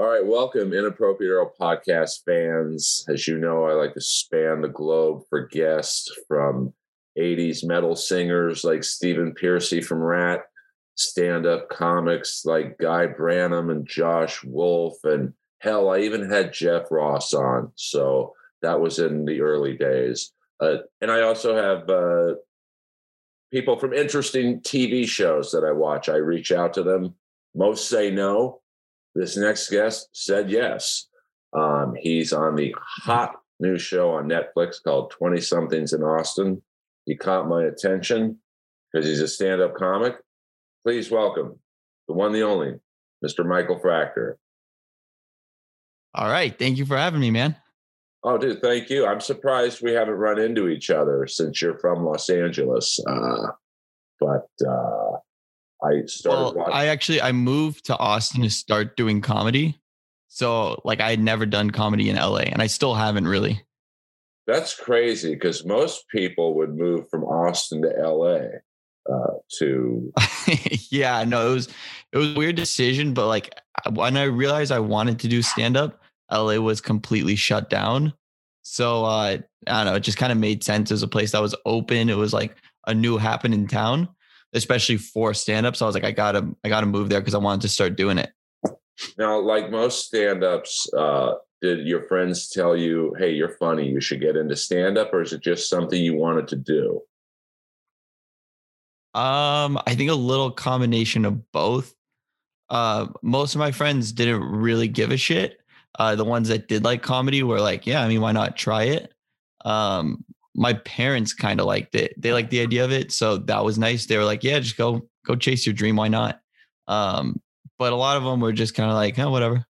All right, welcome, Inappropriate Earl podcast fans. As you know, I like to span the globe for guests from 80s metal singers like Stephen Pearcy from Ratt, stand up comics like Guy Branum and Josh Wolf, and hell, I even had Jeff Ross on. So that was in the early days. Uh, and I also have uh, people from interesting TV shows that I watch. I reach out to them. Most say no. This next guest said yes. Um, he's on the hot new show on Netflix called 20 Somethings in Austin. He caught my attention because he's a stand up comic. Please welcome the one, the only, Mr. Michael Frachter. All right. Thank you for having me, man. Oh, dude, thank you. I'm surprised we haven't run into each other since you're from Los Angeles. Uh, but uh, I started. Well, watching- I actually I moved to Austin to start doing comedy. So like I had never done comedy in LA and I still haven't really. That's crazy because most people would move from Austin to LA uh, to. yeah, no, it was it was a weird decision, but like when I realized I wanted to do stand up, LA was completely shut down. So uh I don't know, it just kind of made sense as a place that was open. It was like a new happening town, especially for stand up. So I was like, I gotta I gotta move there because I wanted to start doing it. Now, like most stand ups, uh, did your friends tell you, hey, you're funny, you should get into stand up, or is it just something you wanted to do? Um, I think a little combination of both. Uh, most of my friends didn't really give a shit. Uh, the ones that did like comedy were like, yeah, I mean, why not try it? Um, my parents kind of liked it. They liked the idea of it, so that was nice. They were like, yeah, just go go chase your dream. Why not? Um, but a lot of them were just kind of like, oh, whatever.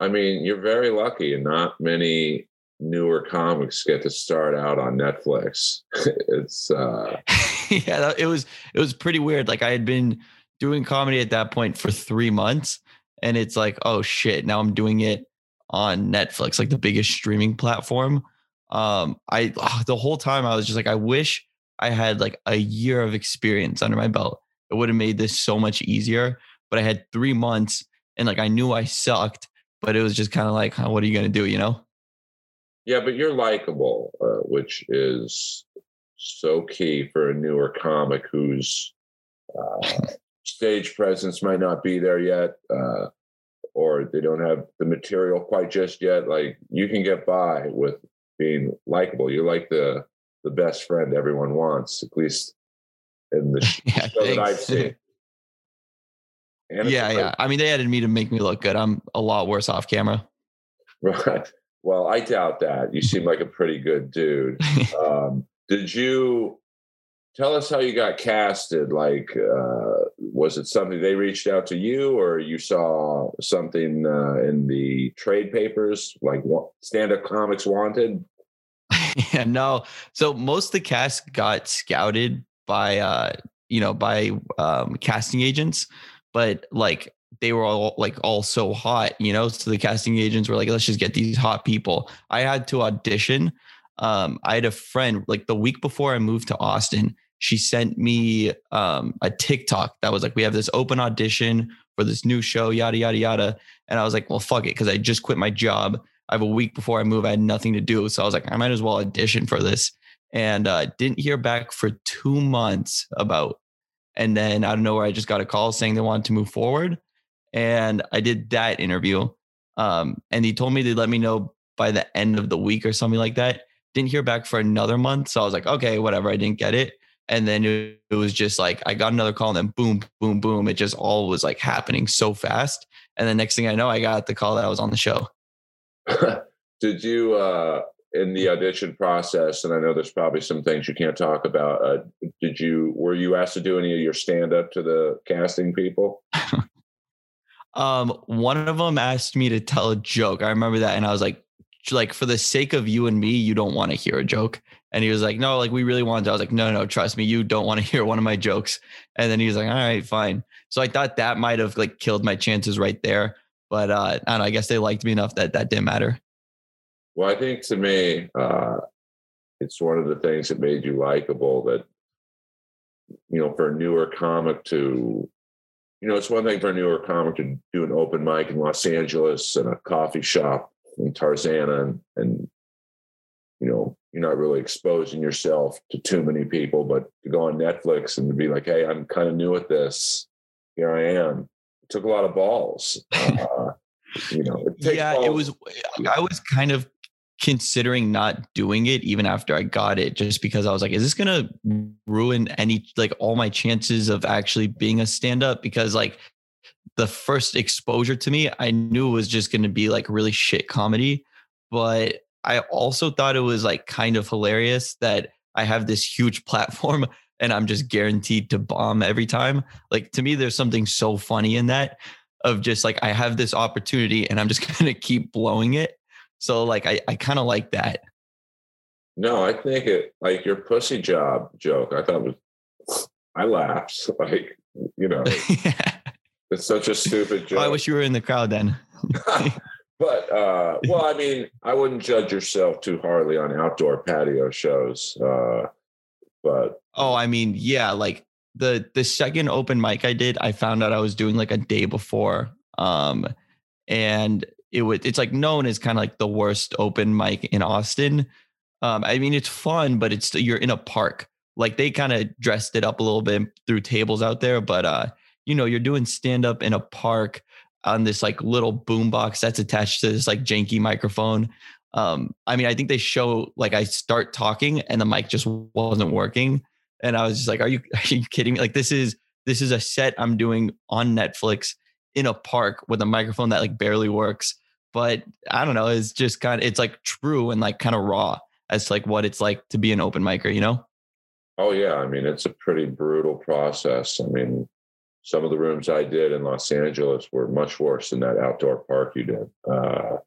I mean, you're very lucky, and not many newer comics get to start out on Netflix. it's uh, yeah, it was it was pretty weird. Like I had been doing comedy at that point for three months, and it's like, oh shit, now I'm doing it on Netflix, like the biggest streaming platform. Um, I ah, the whole time I was just like, I wish I had like a year of experience under my belt. It would have made this so much easier. But I had three months, and like I knew I sucked, but it was just kind of like, huh, what are you gonna do? You know? yeah, but you're likable, uh, which is so key for a newer comic whose uh, stage presence might not be there yet, uh, or they don't have the material quite just yet. Like you can get by with being likable. You're like the the best friend everyone wants, at least in the Yeah, show that I've seen. And yeah, like- yeah. I mean, they added me to make me look good. I'm a lot worse off camera. Right. Well, I doubt that. You seem like a pretty good dude. Um, did you tell us how you got casted? Like, uh, was it something they reached out to you, or you saw something uh, in the trade papers, like what stand up comics wanted? yeah, no. So most of the cast got scouted by uh, you know, by um casting agents, but like they were all like all so hot, you know. So the casting agents were like, let's just get these hot people. I had to audition. Um, I had a friend like the week before I moved to Austin, she sent me um a TikTok that was like, we have this open audition for this new show, yada yada yada. And I was like, well, fuck it, because I just quit my job. I have a week before I move. I had nothing to do. So I was like, I might as well audition for this. And uh, didn't hear back for two months about. And then out of nowhere, I just got a call saying they wanted to move forward. And I did that interview. Um, and he told me they'd let me know by the end of the week or something like that. Didn't hear back for another month. So I was like, okay, whatever. I didn't get it. And then it, it was just like, I got another call and then boom, boom, boom. It just all was like happening so fast. And the next thing I know, I got the call that I was on the show. Did you, uh, in the audition process, and I know there's probably some things you can't talk about. Uh, did you were you asked to do any of your stand up to the casting people? Um, one of them asked me to tell a joke. I remember that, and I was like, like for the sake of you and me, you don't want to hear a joke. And he was like, no, like we really wanted. To. I was like, no, no, trust me, you don't want to hear one of my jokes. And then he was like, all right, fine. So I thought that might have like killed my chances right there. But uh, I don't know. I guess they liked me enough that that didn't matter. Well, I think to me, uh, it's one of the things that made you likable. That you know, for a newer comic to you know, it's one thing for a newer comic to do an open mic in Los Angeles and a coffee shop in Tarzana and, and you know, you're not really exposing yourself to too many people, but to go on Netflix and to be like, hey, I'm kind of new at this. Here I am. It took a lot of balls. Uh, you know, it yeah, balls. it was. I was kind of considering not doing it even after I got it, just because I was like, is this gonna ruin any like all my chances of actually being a stand up? Because like the first exposure to me, I knew it was just gonna be like really shit comedy, but I also thought it was like kind of hilarious that I have this huge platform and I'm just guaranteed to bomb every time. Like to me, there's something so funny in that of just like I have this opportunity and I'm just gonna keep blowing it. So like I, I kind of like that. No, I think it like your pussy job joke. I thought was I laughed. Like, you know, yeah. it's such a stupid joke. Oh, I wish you were in the crowd then. But uh well, I mean, I wouldn't judge yourself too hardly on outdoor patio shows. Uh but oh, I mean, yeah, like the the second open mic I did, I found out I was doing like a day before. Um and it was it's like known as kind of like the worst open mic in Austin. Um, I mean, it's fun, but it's you're in a park. Like they kind of dressed it up a little bit through tables out there, but uh, you know, you're doing stand up in a park on this like little boom box that's attached to this like janky microphone. Um, I mean, I think they show like I start talking and the mic just wasn't working, and I was just like, "Are you are you kidding me? Like this is this is a set I'm doing on Netflix in a park with a microphone that like barely works." but I don't know. It's just kind of it's like true and like kind of raw as to like what it's like to be an open micer, you know? Oh yeah, I mean it's a pretty brutal process. I mean, some of the rooms I did in Los Angeles were much worse than that outdoor park you did. Uh,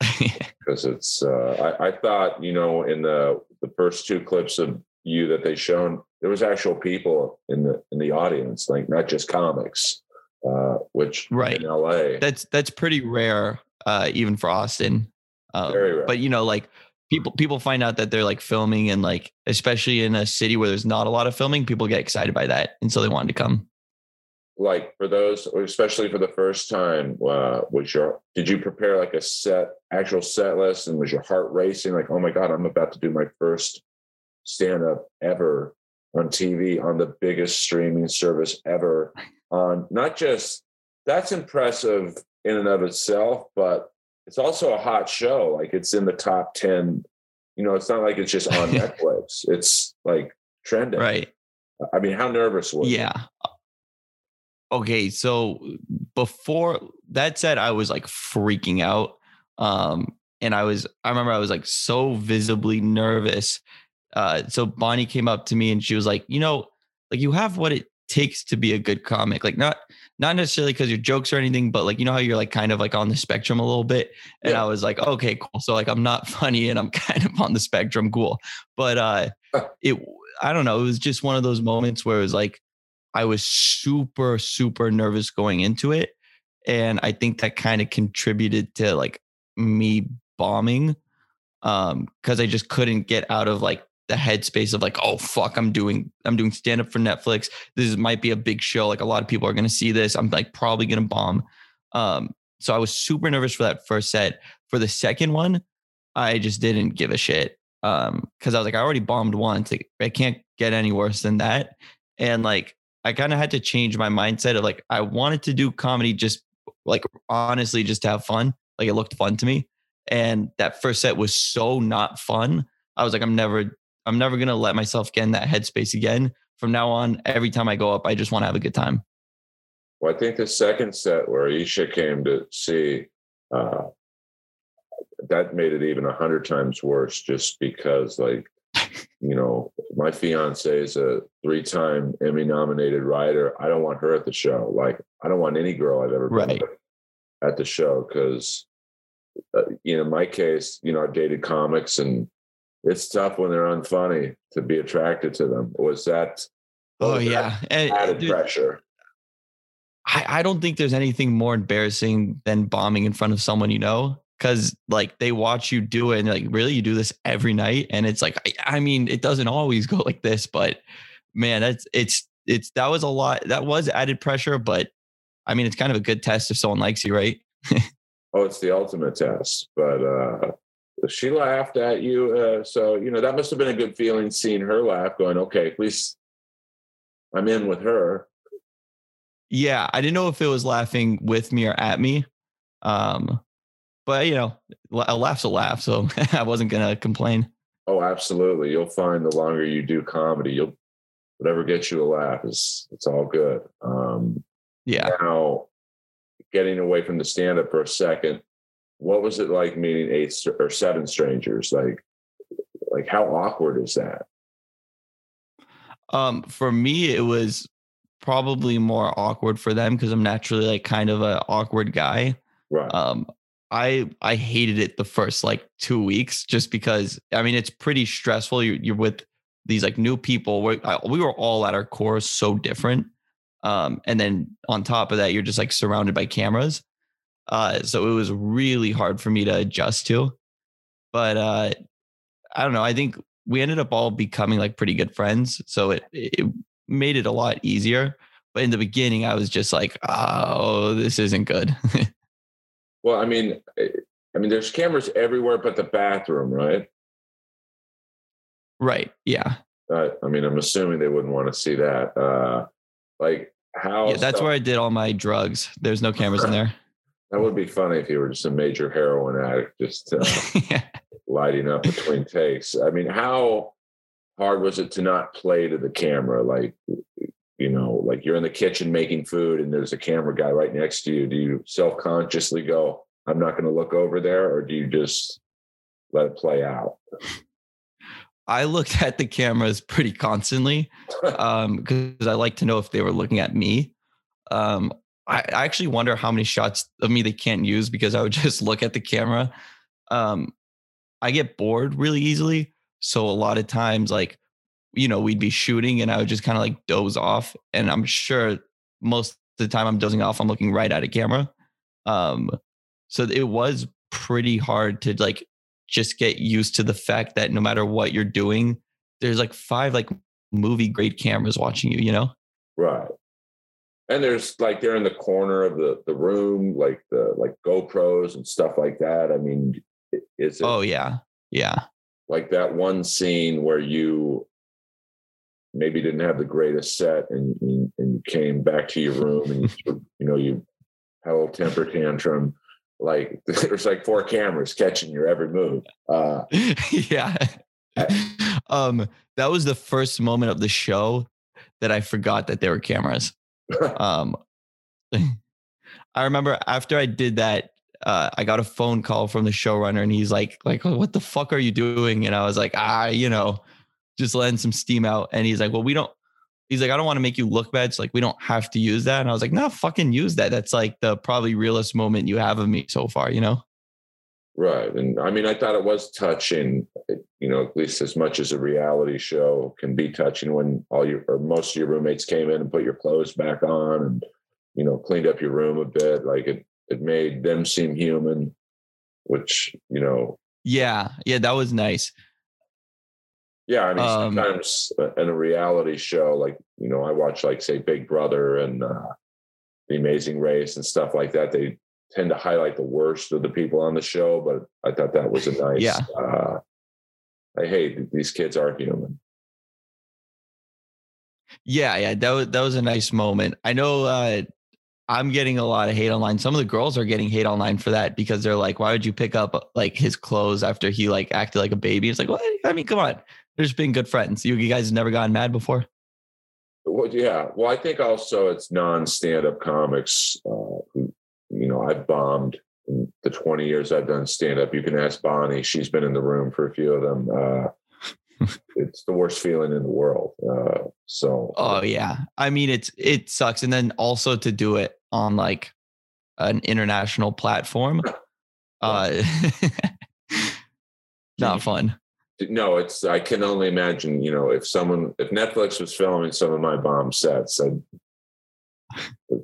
because it's uh, I, I, thought you know in the the first two clips of you that they shown there was actual people in the in the audience like not just comics uh, which right in la that's that's pretty rare uh, even for Austin. Um, but you know, like people people find out that they're like filming and like especially in a city where there's not a lot of filming, people get excited by that, and so they wanted to come. Like for those, especially for the first time, uh, was your did you prepare like a set actual set list and was your heart racing? Like, oh my god, I'm about to do my first stand up ever on TV on the biggest streaming service ever. On not just that's impressive in and of itself, but it's also a hot show. Like it's in the top 10. You know, it's not like it's just on Netflix. It's like trending. Right. I mean, how nervous was Yeah. Okay, so before that said, I was like freaking out. Um, and I was I remember I was like so visibly nervous. Uh, so Bonnie came up to me and she was like, you know, like you have what it takes to be a good comic. Like not not necessarily because your jokes or anything, but like you know how you're like kind of like on the spectrum a little bit. And yeah. I was like, okay, cool. So like I'm not funny and I'm kind of on the spectrum, cool. But uh it I don't know, it was just one of those moments where it was like I was super, super nervous going into it. And I think that kind of contributed to like me bombing. Um, because I just couldn't get out of like the headspace of like, oh fuck, I'm doing I'm doing stand up for Netflix. This might be a big show. Like a lot of people are gonna see this. I'm like probably gonna bomb. Um, so I was super nervous for that first set. For the second one, I just didn't give a shit. Um, because I was like, I already bombed once. Like, I can't get any worse than that. And like I kind of had to change my mindset of like I wanted to do comedy just like honestly just to have fun. Like it looked fun to me. And that first set was so not fun. I was like, I'm never I'm never to let myself get in that headspace again. From now on, every time I go up, I just want to have a good time. Well, I think the second set where Isha came to see, uh, that made it even a hundred times worse just because like, you know, my fiance is a three-time Emmy nominated writer. I don't want her at the show. Like, I don't want any girl I've ever been right. at the show because, uh, you know, in my case, you know, I've dated comics and it's tough when they're unfunny to be attracted to them. Was that? Oh yeah, and, added dude, pressure. I, I don't think there's anything more embarrassing than bombing in front of someone you know because like they watch you do it and like really you do this every night and it's like I, I, mean it doesn't always go like this but man that's it's it's that was a lot that was added pressure but I mean, it's kind of a good test if someone likes you, right? oh, it's the ultimate test. But uh, she laughed at you. Uh, so, you know, that must have been a good feeling seeing her laugh, going, okay, at least I'm in with her. Yeah. I didn't know if it was laughing with me or at me. Um, but, you know, a laugh's a laugh. So I wasn't going to complain. Oh, absolutely. You'll find the longer you do comedy, you'll, whatever gets you a laugh is, it's all good. Um, yeah. Now, getting away from the stand up for a second, what was it like meeting eight or seven strangers? Like, like how awkward is that? Um, for me, it was probably more awkward for them because I'm naturally like kind of an awkward guy. Right. Um, I I hated it the first like two weeks just because I mean it's pretty stressful. You're you're with these like new people. We we were all at our core so different. Um, and then on top of that, you're just like surrounded by cameras. Uh, so it was really hard for me to adjust to. But uh, I don't know. I think we ended up all becoming like pretty good friends. So it, it made it a lot easier. But in the beginning, I was just like, oh, this isn't good. well, I mean, eh, I mean, there's cameras everywhere but the bathroom, right? Right. Yeah. Uh, I mean, I'm assuming they wouldn't want to see that. Uh, like how? Yeah, that's stuff- where I did all my drugs. There's no cameras in there. That would be funny if you were just a major heroin addict, just uh, yeah. lighting up between takes. I mean, how hard was it to not play to the camera? Like, you know, like you're in the kitchen making food and there's a camera guy right next to you. Do you self consciously go, I'm not going to look over there? Or do you just let it play out? I looked at the cameras pretty constantly because um, I like to know if they were looking at me. Um, I, I actually wonder how many shots of me they can't use because I would just look at the camera. Um, I get bored really easily. So a lot of times, like, you know, we'd be shooting and I would just kind of like doze off. And I'm sure most of the time I'm dozing off, I'm looking right at a camera. Um, so it was pretty hard to like just get used to the fact that no matter what you're doing, there's like five like movie grade cameras watching you, you know? Right and there's like they're in the corner of the the room like the like gopros and stuff like that i mean is it oh yeah yeah like that one scene where you maybe didn't have the greatest set and and, and you came back to your room and you, you know you had a little temper tantrum like there's like four cameras catching your every move uh yeah um that was the first moment of the show that i forgot that there were cameras um, I remember after I did that, uh, I got a phone call from the showrunner, and he's like, "Like, what the fuck are you doing?" And I was like, "Ah, you know, just letting some steam out." And he's like, "Well, we don't." He's like, "I don't want to make you look bad. So like, we don't have to use that." And I was like, "No, fucking use that. That's like the probably realest moment you have of me so far." You know. Right. And I mean, I thought it was touching, you know, at least as much as a reality show can be touching when all your or most of your roommates came in and put your clothes back on and, you know, cleaned up your room a bit. Like it, it made them seem human, which, you know. Yeah. Yeah. That was nice. Yeah. I mean, um, sometimes in a reality show, like, you know, I watch, like, say, Big Brother and uh, The Amazing Race and stuff like that. They, tend to highlight the worst of the people on the show, but I thought that was a nice. Yeah. Uh, I hate these kids are human. Yeah, yeah, that was that was a nice moment. I know uh, I'm getting a lot of hate online. Some of the girls are getting hate online for that because they're like, "Why would you pick up like his clothes after he like acted like a baby?" It's like, well, I mean, come on, they're just being good friends. You, you guys never gotten mad before? Well, yeah. Well, I think also it's non-stand-up comics uh, you know, I've bombed in the 20 years I've done stand up. You can ask Bonnie. She's been in the room for a few of them. Uh, it's the worst feeling in the world. Uh, so, oh, yeah. I mean, it's, it sucks. And then also to do it on like an international platform, uh, not fun. No, it's, I can only imagine, you know, if someone, if Netflix was filming some of my bomb sets, I'd,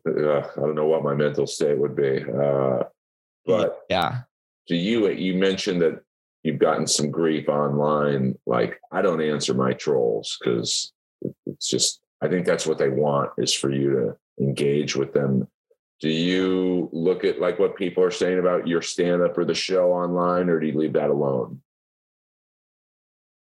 uh, I don't know what my mental state would be. Uh, but yeah, do you you mentioned that you've gotten some grief online? Like I don't answer my trolls because it's just I think that's what they want is for you to engage with them do you look at like what people are saying about your stand up or the show online, or do you leave that alone?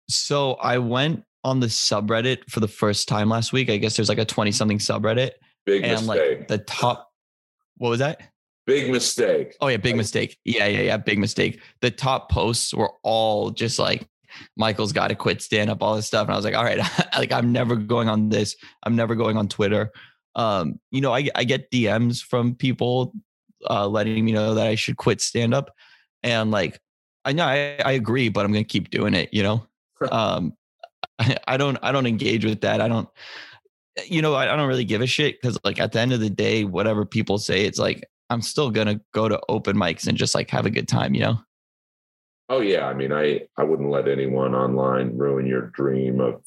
So I went on the subreddit for the first time last week. I guess there's like a 20 something subreddit. Big and mistake. like the top, what was that? Big mistake. Oh, yeah, big mistake. Yeah, yeah, yeah, big mistake. The top posts were all just like, Michael's got to quit stand up, all this stuff. And I was like, all right, like I'm never going on this. I'm never going on Twitter. Um, you know, I, I get DMs from people uh, letting me know that I should quit stand up. And like, I know I, I agree, but I'm going to keep doing it, you know? Um, I, I don't, I don't engage with that. I don't, you know, I, I don't really give a shit because like at the end of the day, whatever people say, it's like, I'm still to go to open mics and just like have a good time, you know? Oh yeah, I mean, I I wouldn't let anyone online ruin your dream of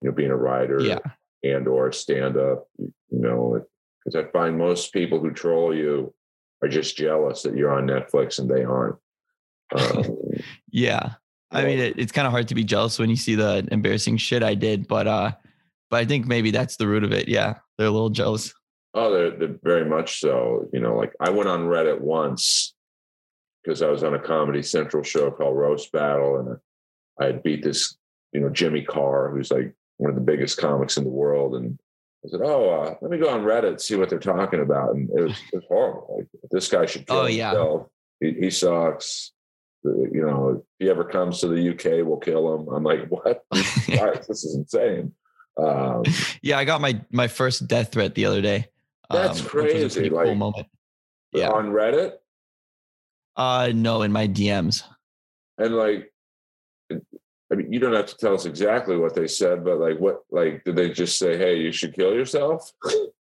you know being a writer, Yeah. and or stand up. You know, because I find most people who troll you are just jealous that you're on Netflix and they aren't. Um, Yeah. I mean, it, it's kind of hard to be jealous when you see the embarrassing shit I did, but uh, but I think maybe that's the root of it. Yeah, they're a little jealous. Oh, they're, they're very much so. You know, like I went on Reddit once because I was on a Comedy Central show called Roast Battle, and I had beat this, you know, Jimmy Carr, who's like one of the biggest comics in the world, and I said, "Oh, uh, let me go on Reddit see what they're talking about," and it was, it was horrible. Like this guy should kill Oh, yeah. himself. He, he sucks. You know, if he ever comes to the UK, we'll kill him. I'm like, what? This is insane. Um, yeah, I got my my first death threat the other day. That's a crazy, pretty cool like- moment. Yeah. on Reddit, Uh, no, in my DMs. and like i mean you don't have to tell us exactly what they said but like what like did they just say hey you should kill yourself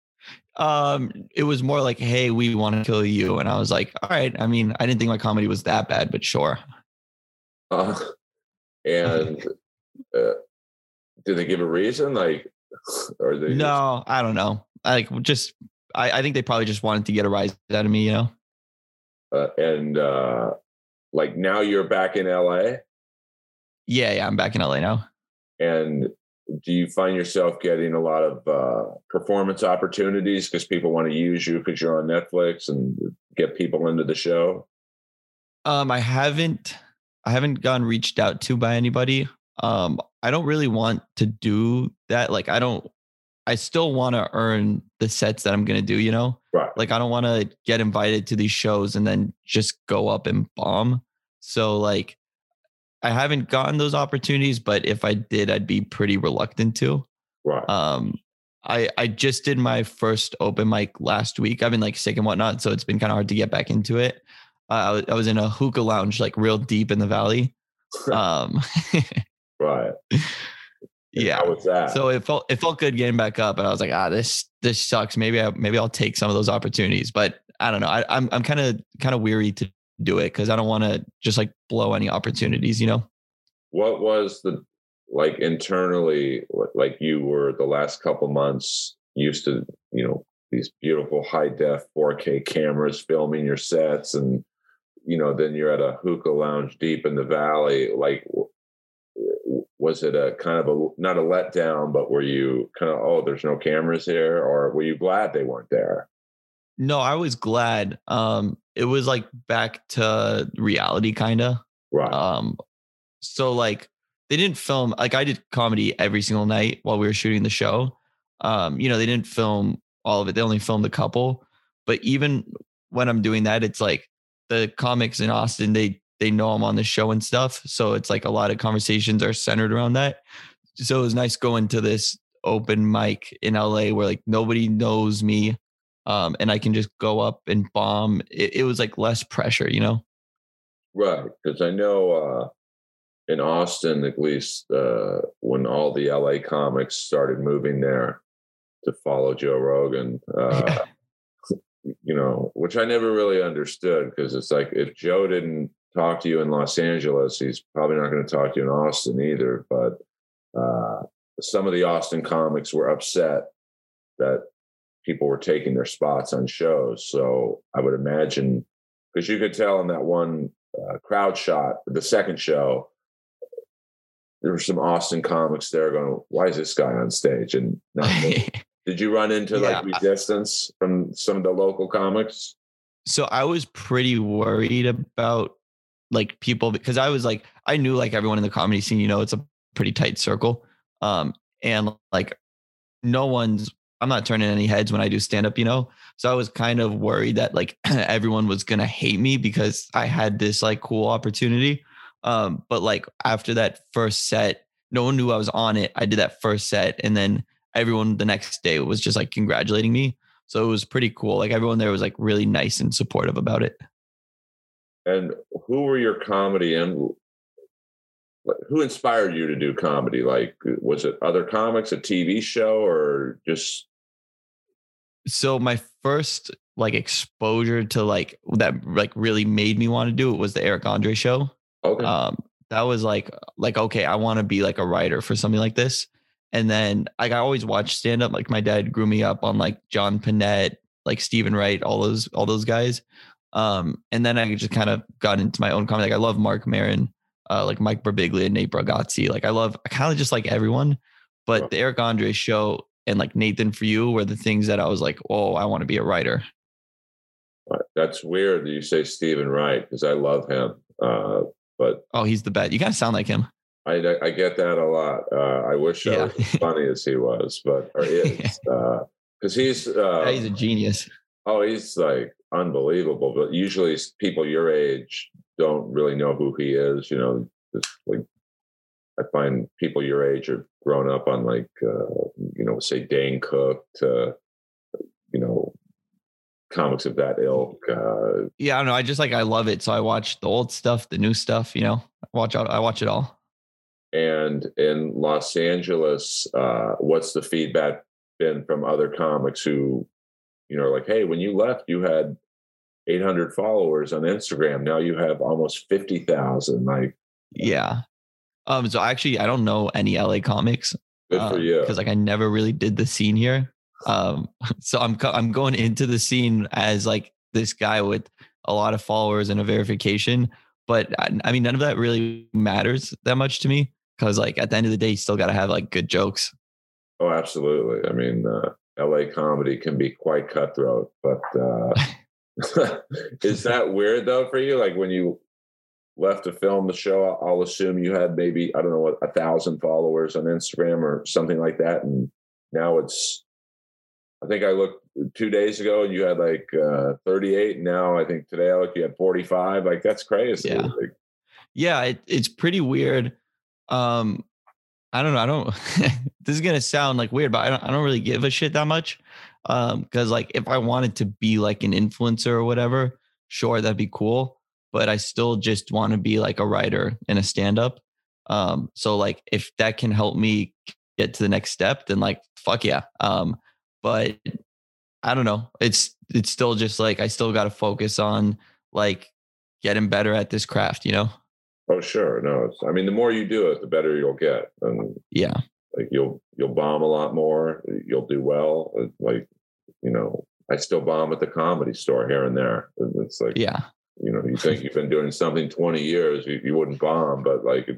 Um, it was more like, "Hey, we want to kill you," and I was like, "All right." I mean, I didn't think my comedy was that bad, but sure. uh, and uh, did they give a reason like or they just- No, I don't know. Like just. I, I think they probably just wanted to get a rise out of me, you know. uh, and uh like now you're back in la Yeah, yeah. I'm back in LA now. and do you find yourself getting a lot of uh performance opportunities because people want to use you because you're on netflix and get people into the show Um, I haven't I haven't gotten reached out to by anybody. Um, I don't really want to do that. Like I don't I still want to earn the sets that I'm gonna do, you know? right Like I don't want to get invited to these shows and then just go up and bomb. So like I haven't gotten those opportunities, but if I did, I'd be pretty reluctant to. right Um, I I just did my first open mic last week. I've been like sick and whatnot, so it's been kind of hard to get back into it. Uh, I, was, I was in a hookah lounge, like real deep in the valley. Um, right yeah. how was that So it felt it felt good getting back up, and I was like, ah, this this sucks. Maybe I maybe I'll take some of those opportunities, but I don't know. I, I'm I'm kind of kind of weary to do it because I don't want to just like blow any opportunities, you know. what was the like internally like you were the last couple months used to you know these beautiful high def 4k cameras filming your sets and you know then you're at a hookah lounge deep in the valley like was it a kind of a not a letdown but were you kind of oh there's no cameras here or were you glad they weren't there No, I was glad. Um, it was like back to reality, kind of. right Um, so like they didn't film like I did comedy every single night while we were shooting the show. Um, you know, they didn't film all of it. They only filmed a couple. But even when I'm doing that, it's like the comics in Austin, they they know I'm on the show and stuff. So it's like a lot of conversations are centered around that. So it was nice going to this open mic in LA where like nobody knows me. Um, and I can just go up and bomb. It, it was like less pressure, you know? Right, because I know uh, in Austin, at least, uh, when all the LA comics started moving there to follow Joe Rogan, uh, you know, which I never really understood because it's like if Joe didn't talk to you in Los Angeles, he's probably not going to talk to you in Austin either. But uh, some of the Austin comics were upset that people were taking their spots on shows. So I would imagine because you could tell in that one uh, crowd shot, the second show, there were some Austin comics there going, "Why is this guy on stage?" And not. Did you run into Yeah, like resistance from some of the local comics? so I was pretty worried about like people because I was like I knew like everyone in the comedy scene, you know, it's a pretty tight circle. Um and like no one's I'm not turning any heads when I do stand up, you know. So I was kind of worried that like everyone was going to hate me because I had this like cool opportunity. Um but like after that first set, no one knew I was on it. I did that first set and then everyone the next day was just like congratulating me. So it was pretty cool. Like everyone there was like really nice and supportive about it. And who were your comedy and who inspired you to do comedy? Like, was it other comics, a TV show, or just So my first like exposure to like that like really made me want to do it was the Eric Andre show. okay? Um that was like like okay, I want to be like a writer for something like this. And then like I always watched stand up. Like my dad grew me up on like John Pinette, like Steven Wright, all those all those guys. Um, and then I just kind of got into my own comedy. Like I love Marc Maron, uh, like Mike Birbiglia, Nate Bargatze. Like I love, I kind of just like everyone. But the Eric Andre show and like Nathan for you were the things that I was like, oh, I want to be a writer. That's weird that you say Steven Wright because I love him. Uh, but Oh, he's the best. You kind of sound like him. I, I get that a lot. Uh, I wish I Yeah. was as funny as he was, but or is because he's uh, Yeah, he's a genius. oh he's like unbelievable. But usually people your age don't really know who he is. You know, it's like I find people your age are grown up on like uh, you know say Dane Cook to you know comics of that ilk. Uh, Yeah, I don't know. I just like I love it. So I watch the old stuff, the new stuff. You know, I watch out. I watch it all. and in Los Angeles, uh, what's the feedback been from other comics who, you know, like, hey, when you left, you had 800 followers on Instagram. Now you have almost 50,000. Like, Yeah. Um. So actually, I don't know any LA comics. good for you. Because like I never really did the scene here. Um. So I'm I'm going into the scene as like this guy with a lot of followers and a verification, but I, I mean none of that really matters that much to me because like at the end of the day, you still got to have like good jokes. Oh, absolutely. I mean, uh, LA comedy can be quite cutthroat, but uh, is that weird though for you? Like when you left to film the show, I'll assume you had maybe, I don't know what, a thousand followers on Instagram or something like that. And now it's, I think I looked two days ago and you had like uh, 38. And now I think today I look, you had 45. Like that's crazy. Yeah. Like, yeah it, it's pretty weird um i don't know i don't this is gonna sound like weird but i don't, I don't really give a shit that much um because like if i wanted to be like an influencer or whatever sure that'd be cool but i still just want to be like a writer and a stand-up. Um so like if that can help me get to the next step then like fuck yeah. Um but i don't know. It's it's still just like i still got to focus on like getting better at this craft you know? Oh, sure. No, it's, I mean, the more you do it, the better you'll get. And yeah. like you'll you'll bomb a lot more you'll do well Uh, like you know i still bomb at the comedy store here and there it's like yeah you know you think you've been doing something 20 years you, you wouldn't bomb but like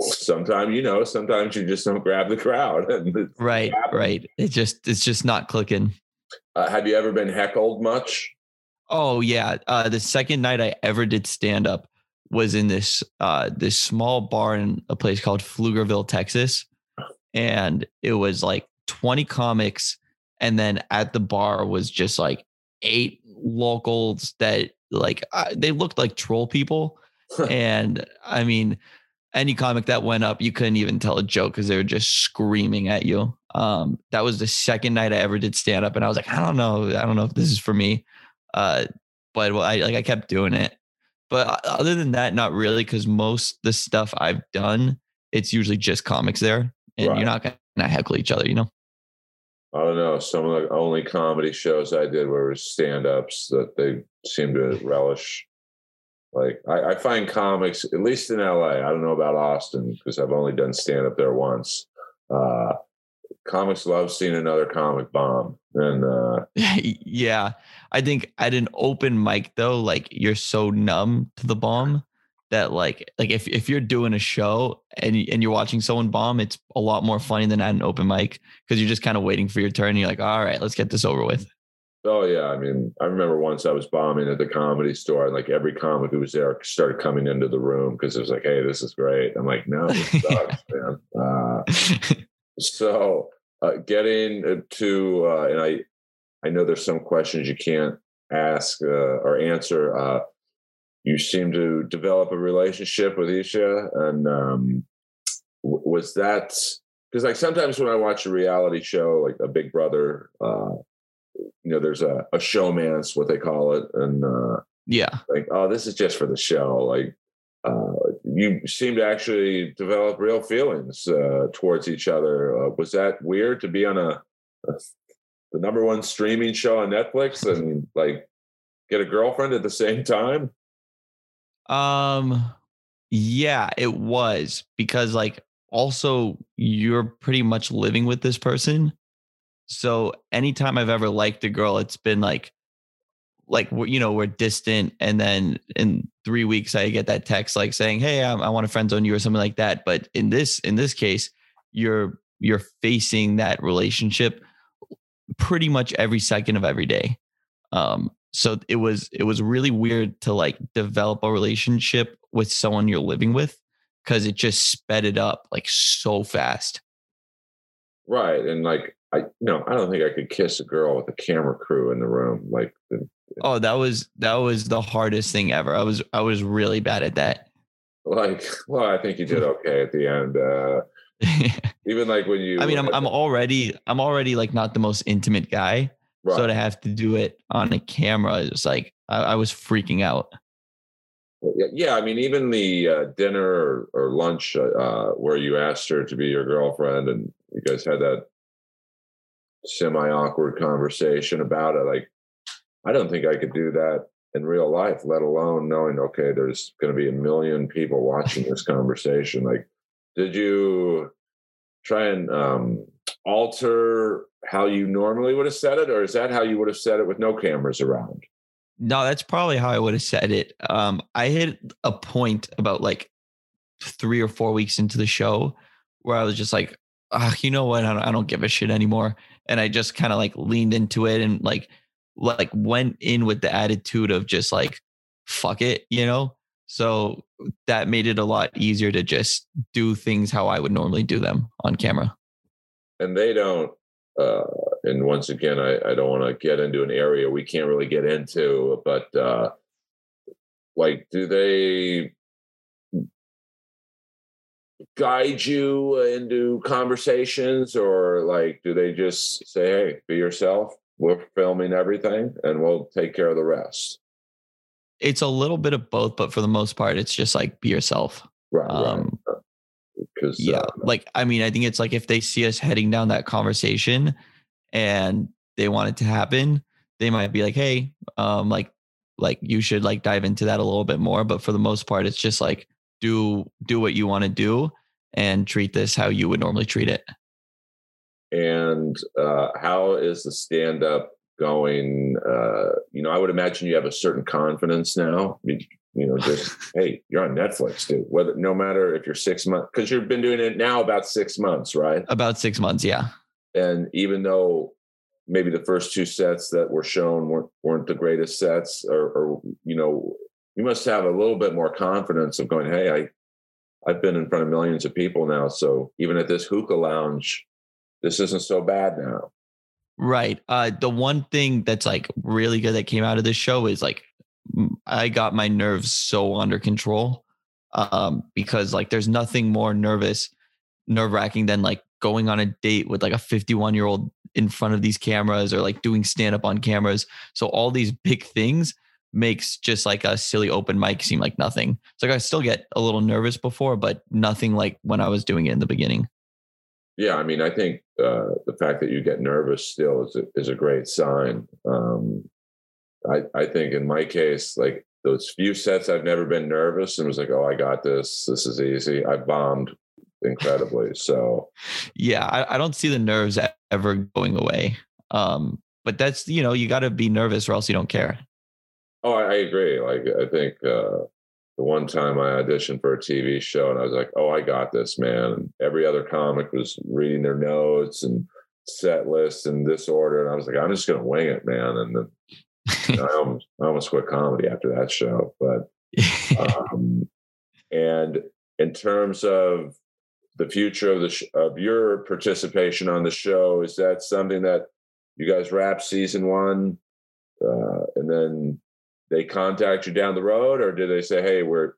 sometimes you know sometimes you just don't grab the crowd Right, right. It just it's just not clicking. uh, have you ever been heckled much Oh yeah. Uh the second night I ever did stand up was in this uh this small bar in a place called Pflugerville, Texas. And it was like 20 comics and then at the bar was just like eight locals that like uh, they looked like troll people and I mean any comic that went up you couldn't even tell a joke because they were just screaming at you. Um that was the second night i ever did stand up and i was like i don't know i don't know if this is for me uh but well, i like i kept doing it. But other than that not really because most the stuff i've done it's usually just comics there and Right. you're not gonna heckle each other you know i don't know some of the only comedy shows i did were stand-ups that they seem to relish. Like I, I find comics at least in la i don't know about austin because i've only done stand-up there once uh comics love seeing another comic bomb and uh yeah i think at an open mic though like you're so numb to the bomb that like like if if you're doing a show and and you're watching someone bomb, it's a lot more funny than at an open mic because you're just kind of waiting for your turn. And you're like, all right, let's get this over with. Oh yeah, I mean, I remember once I was bombing at the comedy store, and like every comic who was there started coming into the room because it was like, "Hey, this is great." I'm like, "No, this sucks, man." Uh, so, uh, getting to, uh, and I, I know there's some questions you can't ask uh, or answer. You seem to develop a relationship with Isha, and um, was that because like sometimes when I watch a reality show, like a Big Brother uh, you know, there's a, a showman's what they call it. And uh, yeah, like, oh, this is just for the show. Like, uh, you seem to actually develop real feelings uh, towards each other. Uh, was that weird to be on a, a, the number one streaming show on Netflix and like get a girlfriend at the same time? Um, yeah, it was because like also you're pretty much living with this person so anytime I've ever liked a girl, it's been like, like you know, we're distant, and then in three weeks I get that text like saying, "Hey, I, I want to friend zone you" or something like that. But in this in this case, you're you're facing that relationship pretty much every second of every day. Um, so it was it was really weird to like develop a relationship with someone you're living with because it just sped it up like so fast. Right, and like I no, I don't think I could kiss a girl with a camera crew in the room. Like, oh, that was that was the hardest thing ever. I was I was really bad at that. Like, well, I think you did okay at the end. Uh, even like when you, I mean, I'm I'm already I'm already like not the most intimate guy, right. so to have to do it on a camera is like I, I was freaking out. Yeah, I mean, even the uh, dinner or, or lunch uh, where you asked her to be your girlfriend, and you guys had that semi awkward conversation about it. Like, I don't think I could do that in real life, let alone knowing, okay, there's going to be a million people watching this conversation. Like, did you try and um, alter how you normally would have said it, or is that how you would have said it with no cameras around? No, that's probably how I would have said it. Um, I hit a point about like three or four weeks into the show where I was just like, you know what? I don't, I don't give a shit anymore and I just kind of like leaned into it and like like went in with the attitude of just like fuck it, you know? So that made it a lot easier to just do things how I would normally do them on camera. And they don't uh and once again I, I don't want to get into an area we can't really get into, but uh like do they guide you into conversations or like do they just say hey be yourself. We're filming everything and we'll take care of the rest. It's a little bit of both but for the most part it's just like be yourself. Right, um because yeah uh, like i mean i think it's like if they see us heading down that conversation and they want it to happen they might be like hey um like like you should like dive into that a little bit more but for the most part it's just like do do what you want to do and treat this how you would normally treat it. And uh, how is the stand up going? Uh, you know, I would imagine you have a certain confidence now. You, you know, just hey, you're on Netflix, dude. Whether no matter if you're six months, because you've been doing it now about six months, right? About six months, yeah. And even though maybe the first two sets that were shown weren't weren't the greatest sets, or, or you know, you must have a little bit more confidence of going, hey, I I've been in front of millions of people now. So even at this hookah lounge, this isn't so bad now. Right. Uh, the one thing that's like really good that came out of this show is like I got my nerves so under control um, because like there's nothing more nervous, nerve wracking than like going on a date with like a 51 year old in front of these cameras or like doing stand up on cameras. So all these big things makes just like a silly open mic seem like nothing. It's like I still get a little nervous before, but nothing like when I was doing it in the beginning. Yeah, I mean, I think uh, the fact that you get nervous still is a, is a great sign. Um, I I think in my case, like those few sets, I've never been nervous and was like, oh, I got this. This is easy. I bombed incredibly. So, yeah, I, I don't see the nerves ever going away. Um, but that's you know you got to be nervous or else you don't care. Oh, I, I agree. Like I think uh, the one time I auditioned for a TV show and I was like, oh, I got this, man. And every other comic was reading their notes and set lists in this order. And I was like, I'm just going to wing it, man. And then I, almost, I almost quit comedy after that show. But, um, and in terms of the future of the sh- of your participation on the show, is that something that you guys wrap season one uh, and then they contact you down the road, or do they say, "Hey, we're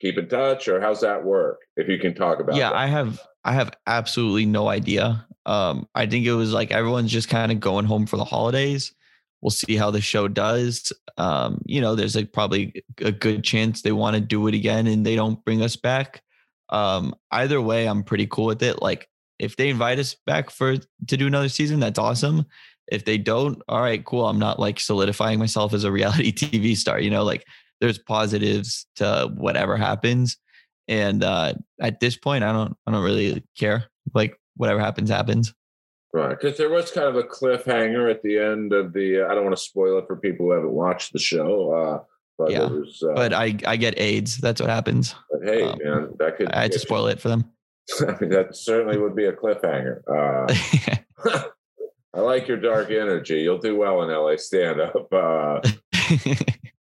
keep in touch," or how's that work? If you can talk about. Yeah, that. I have I have absolutely no idea. Um, I think it was like everyone's just kind of going home for the holidays. We'll see how the show does. Um, you know, there's like probably a good chance they want to do it again and they don't bring us back. Um, either way, I'm pretty cool with it. Like if they invite us back for to do another season, that's awesome. If they don't, all right, cool. I'm not like solidifying myself as a reality TV star. You know, like there's positives to whatever happens. And uh, at this point, I don't, I don't really care. Like whatever happens, happens. Right, because there was kind of a cliffhanger at the end of the. Uh, I don't want to spoil it for people who haven't watched the show. Uh, but Yeah, was, uh, But I, I get AIDS. That's what happens. but hey, um, man, that could. I had to spoil it for them. I mean, that certainly would be a cliffhanger. Uh, I like your dark energy. You'll do well in LA stand up. Uh,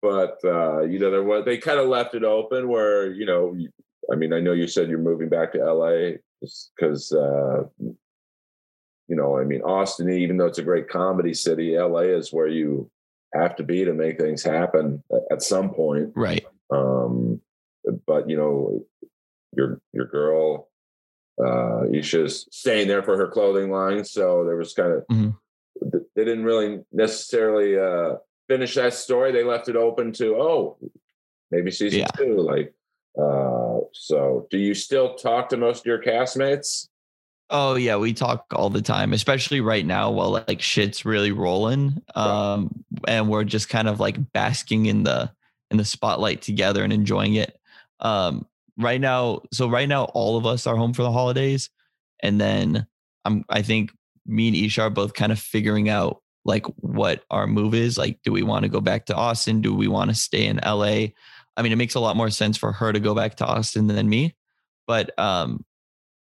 but uh, you know, there was they kind of left it open where you know, I mean, I know you said you're moving back to LA because uh, you know, I mean, Austin, even though it's a great comedy city, LA is where you have to be to make things happen at- some point. right. Um, but you know, your your girl, uh, Isha's staying there for her clothing line, so there was kind of Mhm. they didn't really necessarily uh, finish that story. They left it open to oh, maybe season Yeah. two. Like, uh, so do you still talk to most of your castmates? Oh yeah, we talk all the time, especially right now while like shit's really rolling. Um, and we're just kind of like basking in the in the spotlight together and enjoying it. Um, right now, so right now all of us are home for the holidays, and then I'm I think me and Isha are both kind of figuring out like what our move is. Like, do we want to go back to Austin? Do we want to stay in LA? I mean, it makes a lot more sense for her to go back to Austin than me, but um,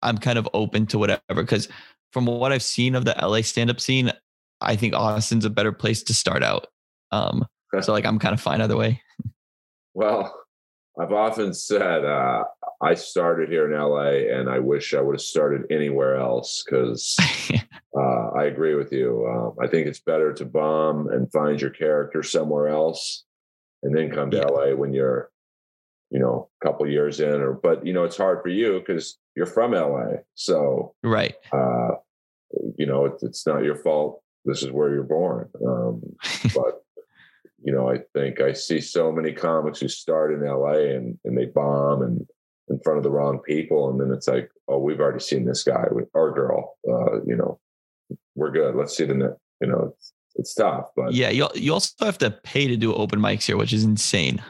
I'm kind of open to whatever because from what I've seen of the LA stand up scene, I think Austin's a better place to start out. Um, so like I'm kind of fine either way. Well, I've often said uh, I started here in LA, and I wish I would have started anywhere else because uh, I agree with you. Um, I think it's better to bomb and find your character somewhere else, and then come to Yeah. LA when you're, you know, a couple years in. Or but you know, it's hard for you because you're from LA, so right. uh, you know it's, it's not your fault. This is where you're born. Um, but you know, I think I see so many comics who start in LA and and they bomb and in front of the wrong people, and then it's like, oh, we've already seen this guy or girl. Uh, you know, we're good. Let's see the next. You know, it's, it's tough, but yeah, you you also have to pay to do open mics here, which is insane.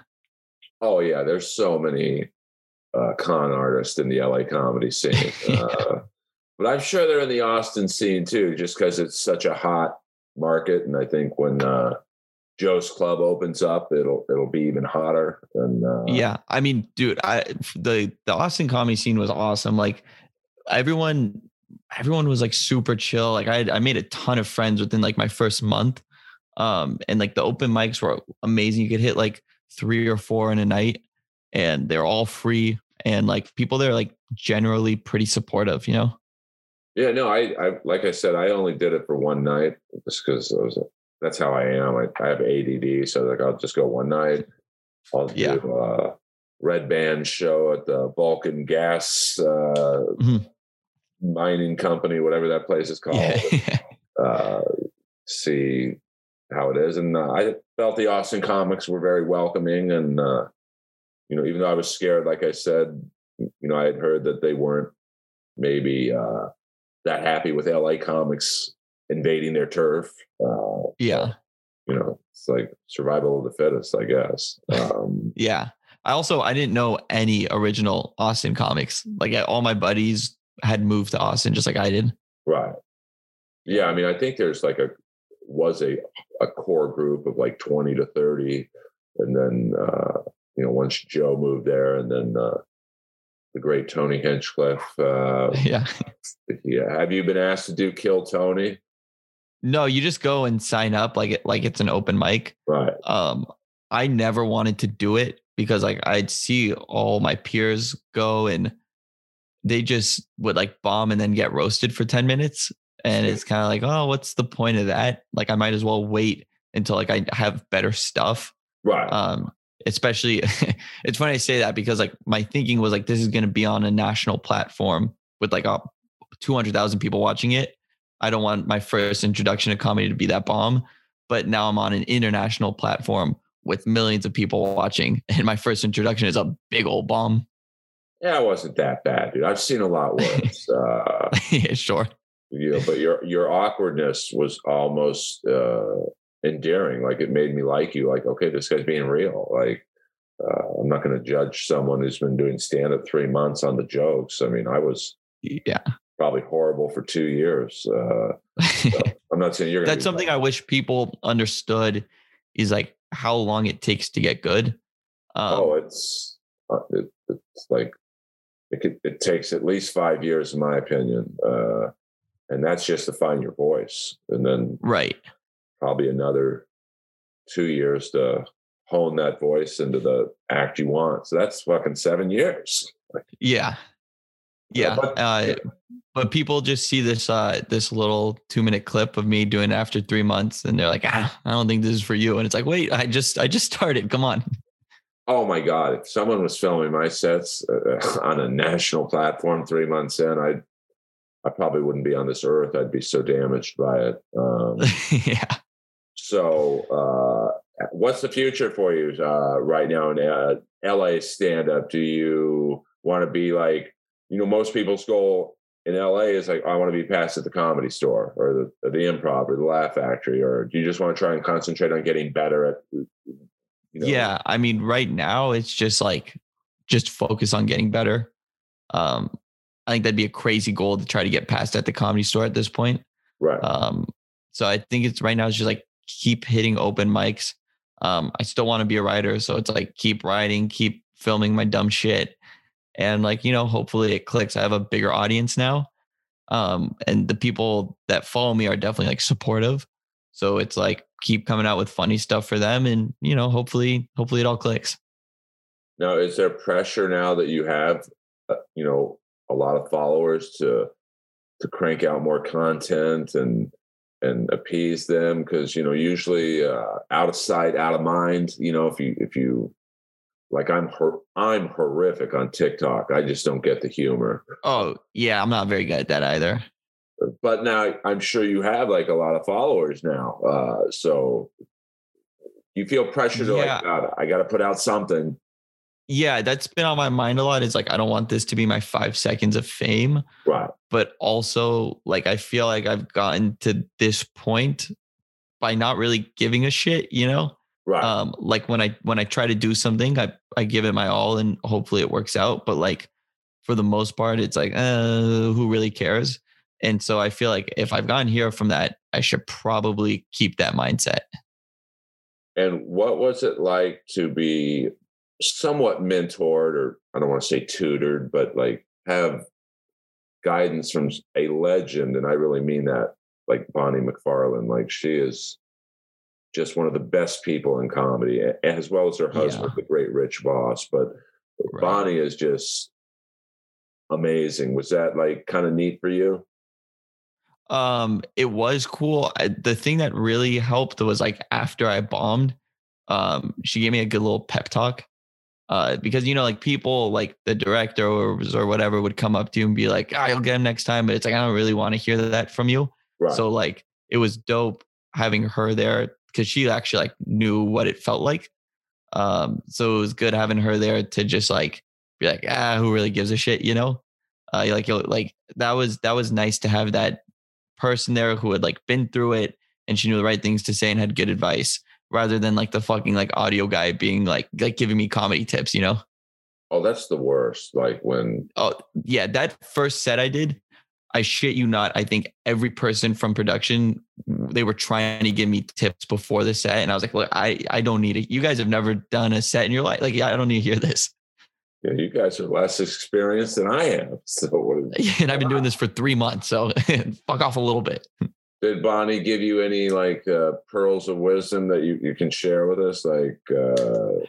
oh yeah, there's so many uh, con artist in the LA comedy scene. Uh, but I'm sure they're in the Austin scene too, just because it's such a hot market. And I think when uh, Joe's Club opens up, it'll it'll be even hotter. And uh, yeah, I mean, dude, I the the Austin comedy scene was awesome. Like everyone, everyone was like super chill. Like I I made a ton of friends within like my first month. Um, and like the open mics were amazing. You could hit like three or four in a night, and they're all free. And like people there, are, like generally pretty supportive. You know. yeah, no, I I like I said, I only did it for one night just because was that's how I am. I, I have ADD, so like I'll just go one night. I'll Yeah. do a red band show at the Vulcan Gas uh, Mhm. mining company, whatever that place is called. Yeah. uh, see how it is. And uh, I felt the Austin comics were very welcoming. And, uh, you know, even though I was scared, like I said, you know, I had heard that they weren't maybe uh, that happy with LA comics invading their turf. Uh, yeah. you know, it's like survival of the fittest, I guess. Um, Yeah. I also I didn't know any original Austin comics. Like all my buddies had moved to Austin just like I did. Right. Yeah, I mean, I think there's like a was a a core group of like 20 to 30, and then uh, you know, once Joe moved there, and then uh, the great Tony Hinchcliffe. Uh, yeah. Yeah. Have you been asked to do Kill Tony? No, you just go and sign up like it like it's an open mic. Right. Um, I never wanted to do it because like I'd see all my peers go and they just would like bomb and then get roasted for 10 minutes. And it's kind of like, oh, what's the point of that? Like I might as well wait until like I have better stuff. Right. Um, especially it's funny I say that because like my thinking was like this is gonna be on a national platform with like a 200,000 people watching it. I don't want my first introduction to comedy to be that bomb. But now I'm on an international platform with millions of people watching, and my first introduction is a big old bomb. Yeah, it wasn't that bad, dude. I've seen a lot worse. uh, yeah, sure. You know, but your your awkwardness was almost uh, endearing. Like it made me like you. Like, okay, this guy's being real. Like, uh, I'm not going to judge someone who's been doing stand up three months on the jokes. I mean, I was yeah probably horrible for two years. Uh, so I'm not saying you're. That's something I wish people understood is like how long it takes to get good. Um, oh, it's uh, it, it's like it could, it takes at least five years, in my opinion, uh, and that's just to find your voice, and then right, probably another two years to hone that voice into the act you want. So that's fucking seven years. Yeah, yeah. But, uh, but people just see this uh, this little two minute clip of me doing it after three months, and they're like, ah, I don't think this is for you. And it's like, wait, I just I just started. Come on. Oh my god! If someone was filming my sets uh, on a national platform three months in, I'd I probably wouldn't be on this earth. I'd be so damaged by it. Um, yeah. So, uh, what's the future for you uh, right now in uh, LA stand up? Do you want to be like, you know, most people's goal in LA is like, I want to be passed at the comedy store or the, the improv or the laugh factory, or do you just want to try and concentrate on getting better at, you know? Yeah. I mean, right now it's just like, just focus on getting better. Um, I think that'd be a crazy goal to try to get past at the comedy store at this point. Right. Um, so I think it's right now it's just like keep hitting open mics. Um, I still want to be a writer, so it's like keep writing, keep filming my dumb shit, and like you know, hopefully it clicks. I have a bigger audience now, um, and the people that follow me are definitely like supportive. So it's like keep coming out with funny stuff for them, and you know, hopefully, hopefully it all clicks. Now, is there pressure now that you have, uh, you know, a lot of followers to to crank out more content and and appease them because you know usually uh, out of sight out of mind you know if you if you like i'm hor- i'm horrific on tiktok. I just don't get the humor. Oh yeah i'm not very good at that either. But now i'm sure you have like a lot of followers now uh, so you feel pressure to yeah. like God, i gotta put out something yeah, that's been on my mind a lot. It's like I don't want this to be my five seconds of fame. Right. But also, like I feel like I've gotten to this point by not really giving a shit, you know? Right. Um, like when I when I try to do something, I I give it my all and hopefully it works out. But like for the most part, it's like, uh, who really cares? And so I feel like if I've gotten here from that, I should probably keep that mindset. And what was it like to be somewhat mentored or I don't want to say tutored, but like have guidance from a legend. And I really mean that, like Bonnie McFarlane. Like she is just one of the best people in comedy, as well as her husband, yeah. the great Rich Voss. But right. Bonnie is just amazing. Was that like kind of neat for you? Um, it was cool. I, the thing that really helped was like after I bombed, um, she gave me a good little pep talk uh, because you know, like people, like the director or or whatever, would come up to you and be like, "Ah, you'll get him next time," but it's like I don't really want to hear that from you. Right. So like, it was dope having her there because she actually like knew what it felt like. Um, so it was good having her there to just like be like, ah, who really gives a shit, you know? Uh, like, like that was that was nice to have that person there who had like been through it and she knew the right things to say and had good advice rather than like the fucking like audio guy being like like giving me comedy tips, you know? Oh, that's the worst. Like when Oh, yeah, that first set I did, I shit you not. I think every person from production, they were trying to give me tips before the set. And I was like, look, I, I don't need it. You guys have never done a set in your life. Like, I don't need to hear this. Yeah, you guys are less experienced than I am. So, and I've been doing this for three months. So fuck off a little bit. Did Bonnie give you any like uh, pearls of wisdom that you, you can share with us, like uh,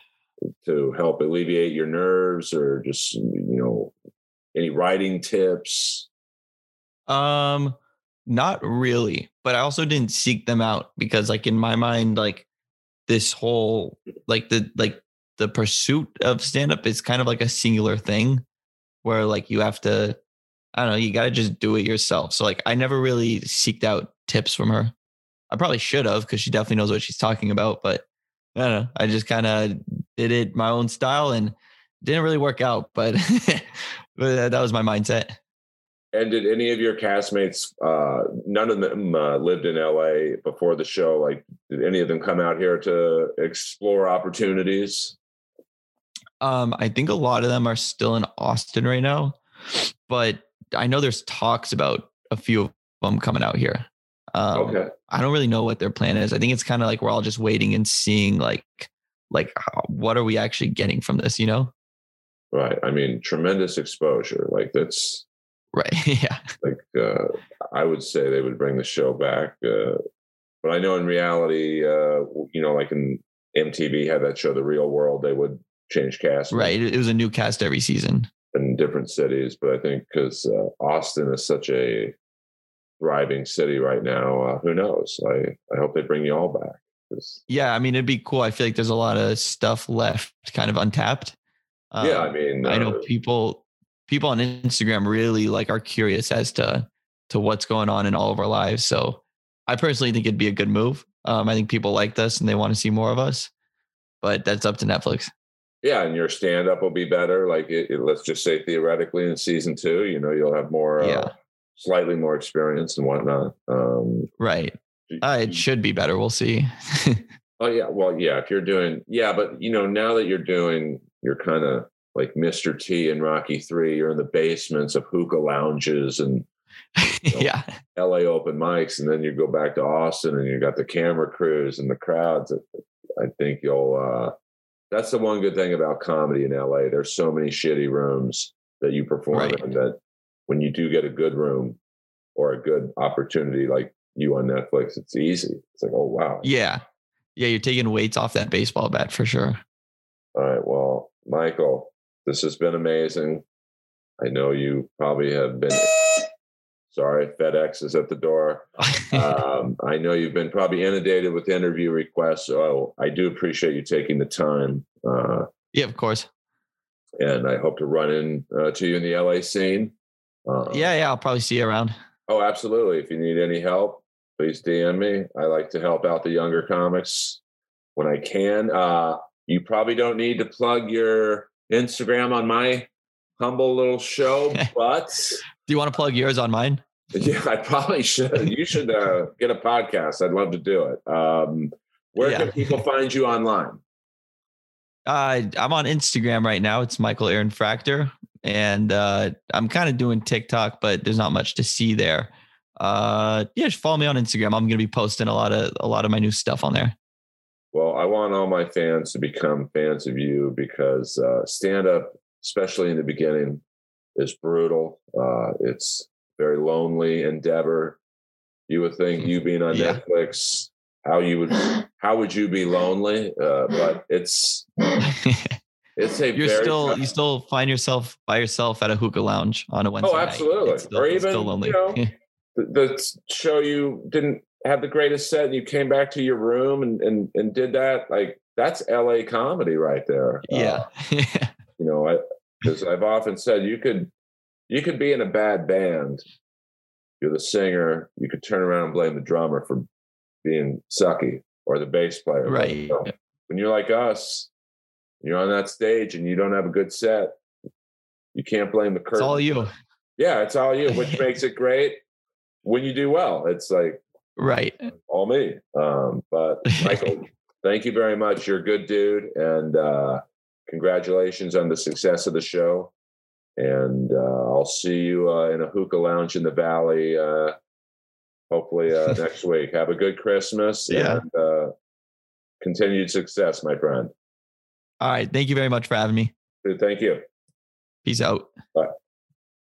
to help alleviate your nerves or just, you know, any writing tips? Um, not really, but I also didn't seek them out because, like, in my mind, like this whole, like the like the pursuit of stand up is kind of like a singular thing, where like you have to, I don't know, you got to just do it yourself. So like, I never really seeked out tips from her. I probably should have because she definitely knows what she's talking about, but I don't know. I just kind of did it my own style and didn't really work out, but, but that was my mindset. And did any of your castmates, uh, none of them uh, lived in LA before the show? Like, did any of them come out here to explore opportunities? Um, I think a lot of them are still in Austin right now, but I know there's talks about a few of them coming out here. Um, okay. I don't really know what their plan is. I think it's kind of like we're all just waiting and seeing, like, like how, what are we actually getting from this? You know? Right. I mean, tremendous exposure. Like that's right. yeah. Like uh, I would say they would bring the show back, uh, but I know in reality, uh, you know, like in MTV had that show, The Real World, they would change cast. Right. It was a new cast every season in different cities, but I think because uh, Austin is such a thriving city right now, uh, who knows? I I hope they bring you all back. Yeah, I mean, it'd be cool. I feel like there's a lot of stuff left, kind of untapped. Um, yeah, I mean, uh, I know people people on Instagram really like are curious as to to what's going on in all of our lives. So I personally think it'd be a good move. Um, I think people like this and they want to see more of us, but that's up to Netflix. Yeah, and your stand up will be better. Like, it, it, let's just say theoretically, in season two, you know, you'll have more, uh, slightly more experience and whatnot. Um, right. Uh, it should be better. We'll see. oh yeah, well yeah. If you're doing yeah, but you know now that you're doing, you're kind of like Mr. T in Rocky Three. You're in the basements of hookah lounges and you know, yeah, L.A. open mics, and then you go back to Austin and you got the camera crews and the crowds. I think you'll. uh That's the one good thing about comedy in L.A. There's so many shitty rooms that you perform right. in that when you do get a good room or a good opportunity, like you on Netflix, it's easy. It's like, oh wow. Yeah. Yeah, you're taking weights off that baseball bat for sure. All right. Well, Michael, this has been amazing. I know you probably have been sorry, FedEx is at the door. um, I know you've been probably inundated with interview requests. So I do appreciate you taking the time. Uh, yeah, of course. And I hope to run in uh, to you in the LA scene. Uh, yeah, yeah, I'll probably see you around. Oh, absolutely. If you need any help, please DM me. I like to help out the younger comics when I can. Uh, you probably don't need to plug your Instagram on my humble little show, but do you want to plug yours on mine? Yeah, I probably should. You should uh, get a podcast. I'd love to do it. Um, where yeah. can people find you online? Uh, I'm on Instagram right now. It's Michael Aaron Fractor, and uh, I'm kind of doing TikTok, but there's not much to see there uh, yeah, just follow me on Instagram. I'm going to be posting a lot of a lot of my new stuff on there. Well, I want all my fans to become fans of you because uh, stand up, especially in the beginning, is brutal. Uh, it's very lonely endeavor. You would think you being on yeah. Netflix, how you would how would you be lonely? Uh, but it's it's a you're still tough. you still find yourself by yourself at a hookah lounge on a Wednesday. Oh, absolutely. Still, or even you know, the, the show you didn't have the greatest set and you came back to your room and and, and did that like that's la comedy right there yeah uh, you know i because i've often said you could you could be in a bad band you're the singer you could turn around and blame the drummer for being sucky or the bass player right you know, when you're like us you're on that stage and you don't have a good set you can't blame the curtain. It's all you. Yeah, it's all you, which makes it great when you do well. It's like right, all me. Um, but Michael, thank you very much. You're a good dude, and uh, congratulations on the success of the show. and uh, I'll see you uh, in a hookah lounge in the valley. Uh, hopefully uh, next week. Have a good Christmas Yeah. and uh, continued success, my friend. All right. Thank you very much for having me. Thank you. Peace out. Bye.